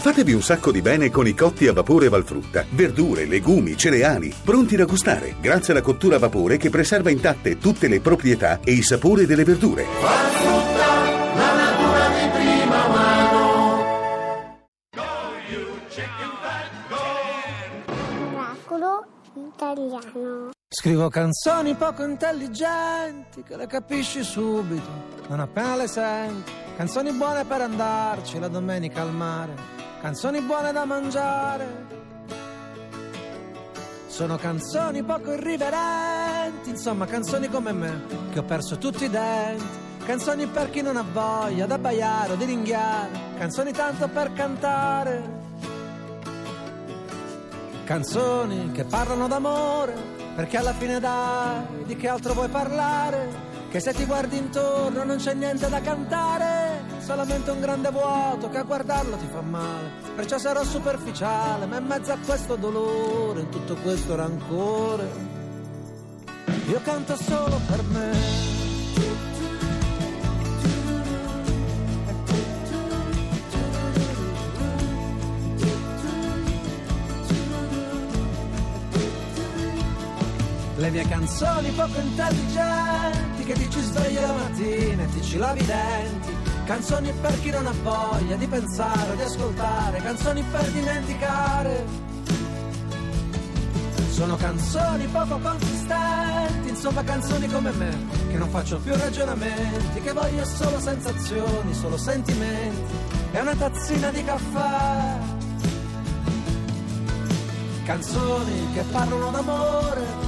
Fatevi un sacco di bene con i cotti a vapore Valfrutta. Verdure, legumi, cereali, pronti da gustare, grazie alla cottura a vapore che preserva intatte tutte le proprietà e i sapori delle verdure. Valfrutta, la natura di prima mano. Oracolo italiano. Scrivo canzoni poco intelligenti che le capisci subito, non appena le senti. Canzoni buone per andarci la domenica al mare. Canzoni buone da mangiare. Sono canzoni poco irriverenti, insomma canzoni come me, che ho perso tutti i denti. Canzoni per chi non ha voglia d'abbaiare o di ringhiare. Canzoni tanto per cantare. Canzoni che parlano d'amore, perché alla fine dai, di che altro vuoi parlare? Che se ti guardi intorno non c'è niente da cantare, solamente un grande vuoto che a guardarlo ti fa male. Perciò sarò superficiale, ma in mezzo a questo dolore, in tutto questo rancore, io canto solo per me. Le mie canzoni poco intelligenti che ti ci svegli la mattina e ti ci lavi i denti. Canzoni per chi non ha voglia di pensare, di ascoltare, canzoni per dimenticare. Sono canzoni poco consistenti, insomma canzoni come me, che non faccio più ragionamenti, che voglio solo sensazioni, solo sentimenti e una tazzina di caffè. Canzoni che parlano d'amore,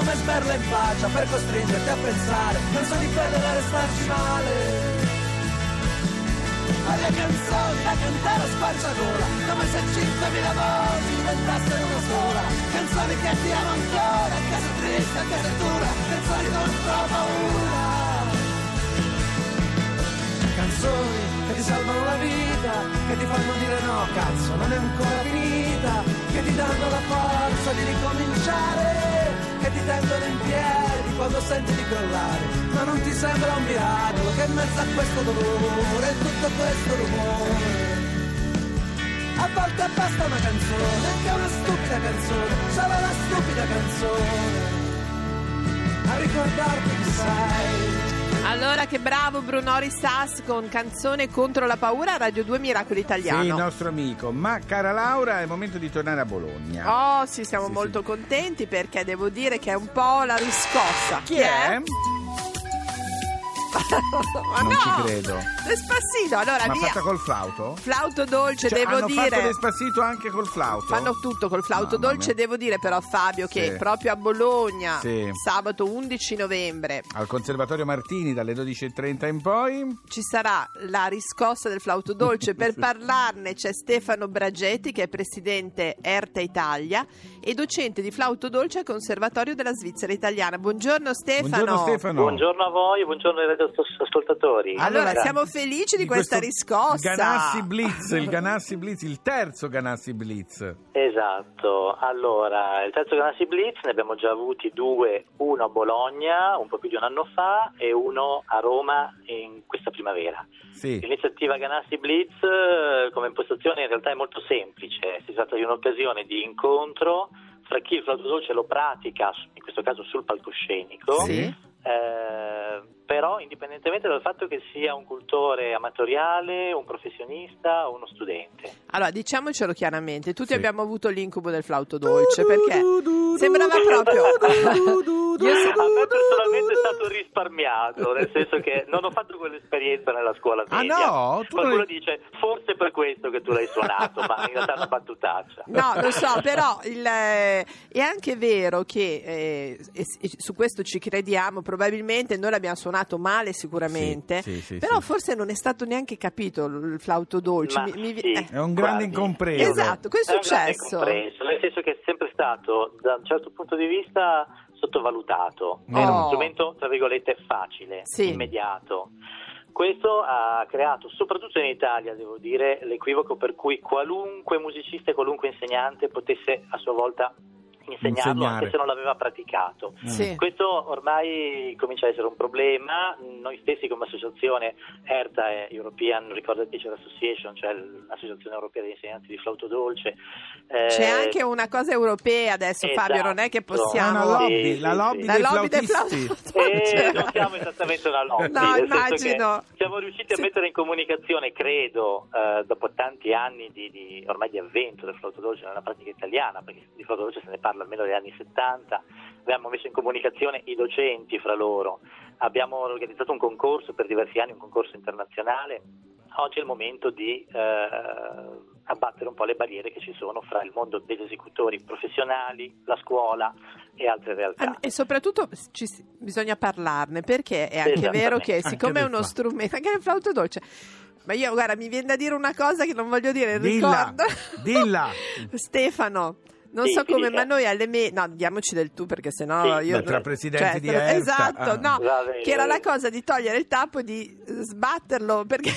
Come sberla in faccia per costringerti a pensare, canzoni belle da restarci male. Alle canzoni da cantare a squarciagola, come se 5.000 voci diventassero una sola. Canzoni che ti amo ancora, anche se triste, anche se dura, canzoni contro paura. Canzoni che ti salvano la vita, che ti fanno dire no, cazzo, non è ancora finita, che ti danno la forza di ricominciare, che ti tengono in piedi quando senti di crollare, ma non ti sembra un miracolo che in mezzo a questo dolore e tutto questo rumore. A volte basta una canzone, anche una stupida canzone, solo una stupida canzone, a ricordarti chi sei. Allora che bravo Brunori Sass con canzone contro la paura Radio 2 Miracolo Italiano. Sì, il nostro amico. Ma cara Laura, è il momento di tornare a Bologna. Oh sì, siamo Sì, molto sì. contenti perché devo dire che è un po' la riscossa. Chi è? Ma Non no! ci credo. Despacito, allora Ma via. fatta col flauto? Flauto dolce, Cioè, devo hanno fatto dire. Despacito anche col flauto? Fanno tutto col flauto Mamma dolce, mia. devo dire però Fabio che Sì. proprio a Bologna, Sì. sabato 11 novembre, Al Conservatorio Martini dalle 12.30 in poi. ci sarà la riscossa del flauto dolce. Per parlarne c'è Stefano Bragetti che è presidente ERTA Italia e docente di flauto dolce al Conservatorio della Svizzera Italiana. Buongiorno Stefano. Buongiorno Stefano. Buongiorno a voi, buongiorno ai radioascoltatori. Allora, siamo felici di, questa questo riscossa. Ganassi Blitz, il Ganassi Blitz, il terzo Ganassi Blitz. Esatto, allora il terzo Ganassi Blitz ne abbiamo già avuti due, uno a Bologna un po' più di un anno fa e uno a Roma in questa primavera. Sì. L'iniziativa Ganassi Blitz eh, come impostazione in realtà è molto semplice, si tratta di un'occasione di incontro fra chi il flauto dolce lo pratica, in questo caso sul palcoscenico, Sì. Eh, per però indipendentemente dal fatto che sia un cultore amatoriale, un professionista o uno studente. Allora, diciamocelo chiaramente, tutti Sì. abbiamo avuto l'incubo del flauto dolce, perché sembrava proprio... A me personalmente è stato risparmiato, nel senso che non ho fatto quell'esperienza nella scuola Ah, media. no? Tu non Qualcuno hai- dice forse per questo che tu l'hai suonato, ma in realtà è una battutaccia. No, lo so, però il, eh, è anche vero che eh, e- e su questo ci crediamo, probabilmente noi l'abbiamo suonato male sicuramente, Sì, sì, sì, però sì. forse non è stato neanche capito il flauto dolce. Mi- mi- sì. eh, È un grande Guardi, incompreso. Esatto, cosa è È un grande successo? incompreso, nel senso che è sempre stato, da un certo punto di vista, sottovalutato. È Oh. uno strumento, tra virgolette, facile, Sì. immediato. Questo ha creato, soprattutto in Italia, devo dire, l'equivoco per cui qualunque musicista e qualunque insegnante potesse a sua volta insegnarlo Insegnare. anche se non l'aveva praticato. Sì. Questo ormai comincia a essere un problema, noi stessi come associazione ERTA è European Recorded Teacher Association, cioè l'associazione europea degli insegnanti di flauto dolce. eh, C'è anche una cosa europea adesso, Fabio, Esatto. non è che È possiamo... una lobby, Sì, la lobby sì. La dei lobby del flautisti. Eh, dolce. non siamo esattamente una lobby, No, nel senso immagino. che siamo riusciti Sì. a mettere in comunicazione, credo, eh, dopo tanti anni di, di- ormai di avvento del flauto dolce nella pratica italiana, perché di flauto dolce se ne parla almeno dagli anni 70, abbiamo messo in comunicazione i docenti fra loro, abbiamo organizzato un concorso per diversi anni, un concorso internazionale. Oggi è il momento di eh, abbattere un po' le barriere che ci sono fra il mondo degli esecutori professionali, la scuola e altre realtà. E soprattutto ci bisogna parlarne perché è anche vero che Anche siccome è uno strumento, anche nel flauto dolce, ma io guarda mi viene da dire una cosa che non voglio dire, Dilla, ricordo. dilla. Stefano. Non Sì, so come, dica. ma noi alle me... No, diamoci del tu perché sennò Sì, io... beh, tra presidenti di tra- ERTA, Esatto, ah. no, bene, che era la cosa di togliere il tappo e di eh, sbatterlo perché...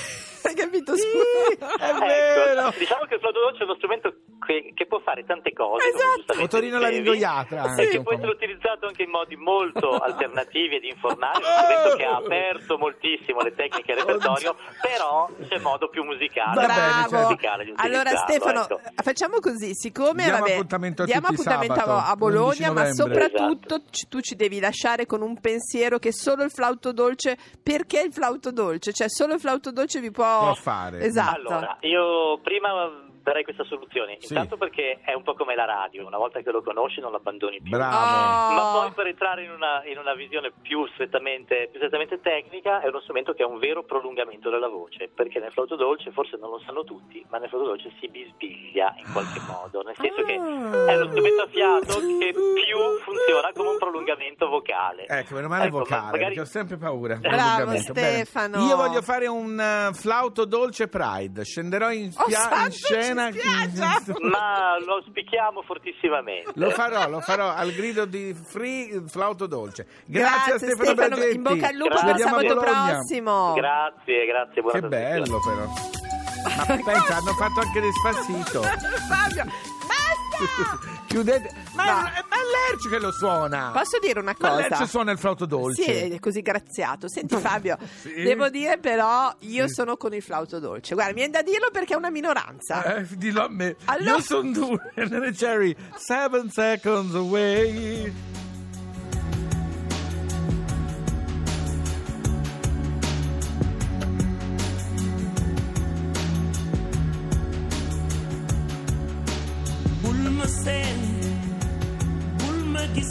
Hai capito? Sì, è vero. Ecco, diciamo che il flauto dolce è uno strumento che, che può fare tante cose. Esatto. Motorino dicevi, laringoiatra anche E che un può essere utilizzato anche in modi molto alternativi ed informali. È uno strumento che ha aperto moltissimo le tecniche e il repertorio, però c'è modo più musicale, Bravo. certo. musicale Allora Stefano, ecco. facciamo così, siccome Diamo vabbè, appuntamento a diamo appuntamento sabato, a, Bologna, 11 ma soprattutto ci- tu ci devi lasciare con un pensiero che solo il flauto dolce, perché il flauto dolce? Cioè solo il flauto dolce vi può, Può fare. Esatto. Allora, io prima darei questa soluzione, Sì. intanto perché è un po' come la radio, una volta che lo conosci non lo abbandoni più. Bravo. Oh. Ma poi per entrare in una, in una visione più strettamente, più strettamente tecnica è uno strumento che è un vero prolungamento della voce, perché nel flauto dolce, forse non lo sanno tutti, ma nel flauto dolce si bisbiglia in qualche modo, nel senso che Ah. è lo strumento a fiato che più prolungamento vocale. Ecco, meno male Ecco, vocale, magari- perché ho sempre paura. Bravo, prolungamento. Bene. Stefano. Io voglio fare un eh, flauto dolce Pride. Scenderò in, Oh, spia- santo, in scena. Ma lo spichiamo fortissimamente. Lo farò, lo farò al grido di Free Flauto Dolce. Grazie, a Stefano, Stefano, Bragetti. in bocca al lupo Ci per sabato prossimo. Grazie, grazie, buona Che bello però. Ma pensa, hanno fatto anche Despacito. Fabio, basta! Chiudete. Ma, ma è Lercio che lo suona. Posso dire una Ma cosa? Suona il flauto dolce. Sì, è così graziato. Senti Fabio, Sì. devo dire però, io sono con il flauto dolce. Guarda, mi viene da dirlo perché è una minoranza. Eh, dillo a me. Allora- Io sono due. Cherry. Seven seconds away.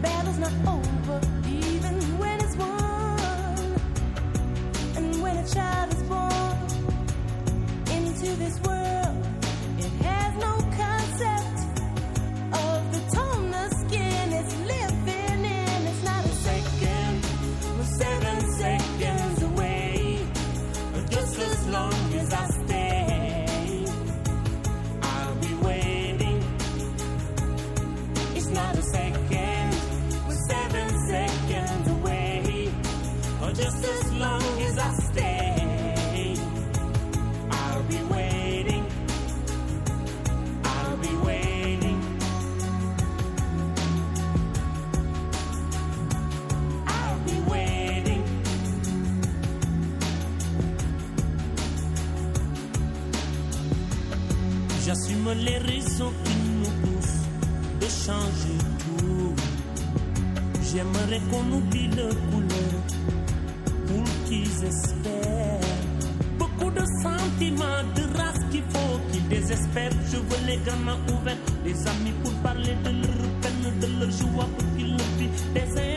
battle's not over, Les raisons qui nous poussent de changer tout. J'aimerais qu'on oublie le couleur pour qu'ils espèrent. Beaucoup de sentiments, de race qu'il faut qu'ils désespèrent. Je veux les gamins ouverts, des amis pour parler de leur peine, de leur joie pour qu'ils le.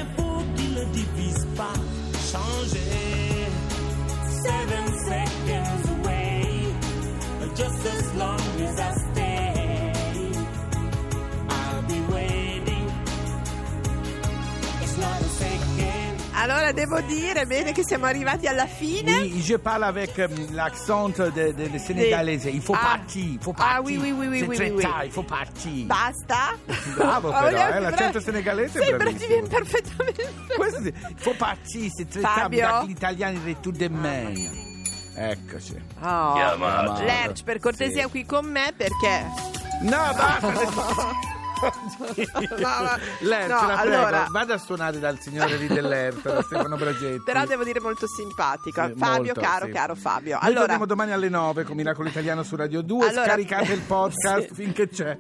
Allora devo dire bene che siamo arrivati alla fine. Oui, je parle avec euh, l'accent de, de, de sénégalais. Il faut Ah. partir, il faut Ah, partir. oui, oui, oui, oui, oui, oui, oui. il faut partir. Basta. Bravo Ah, però, vogliamo- eh, l'accento senegalese è Sembra bravissimo. viene perfettamente. Questo sì, il faut partir, c'est très Fabio? tard. Gli italiani di tout demain. Eccoci. Oh. Chiamato. Lerch, per cortesia Sì. qui con me perché No, basta! Lerch, No, la prego, allora- vada a suonare dal signore lì dell'Ert, da Stefano Bragetti. però devo dire molto simpatico. Sì, Fabio, molto, caro, sì. caro Fabio. Noi Allora, torniamo domani alle 9 con Miracolo Italiano su Radio 2. Allora- Scaricate il podcast finché c'è.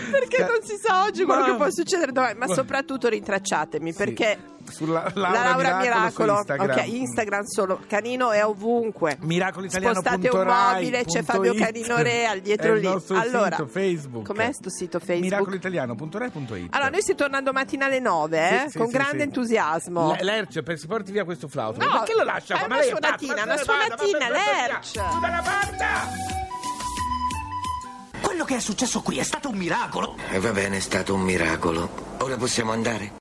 perché non si sa oggi quello Ma- che può succedere domani, ma Ma- soprattutto rintracciatemi perché Sulla la Laura Miracolo, su Instagram. ok, Instagram solo, Canino è ovunque. Miracoloitaliano.rai Spostate un mobile, c'è Fabio Canino Real dietro lì. Allora, sito Facebook. Com'è sto sito Facebook? Miracoloitaliano.rai.it Allora, noi si torna domattina alle 9, eh, Sì, con sì, grande entusiasmo. Le- Lerch, per si porti via questo flauto. No, perché lo lascia? è una Ma suonatina, una ma suonatina, ma Lerch. via. Chiuda la porta! Quello che è successo qui è stato un miracolo. E va bene, è stato un miracolo. Ora possiamo andare.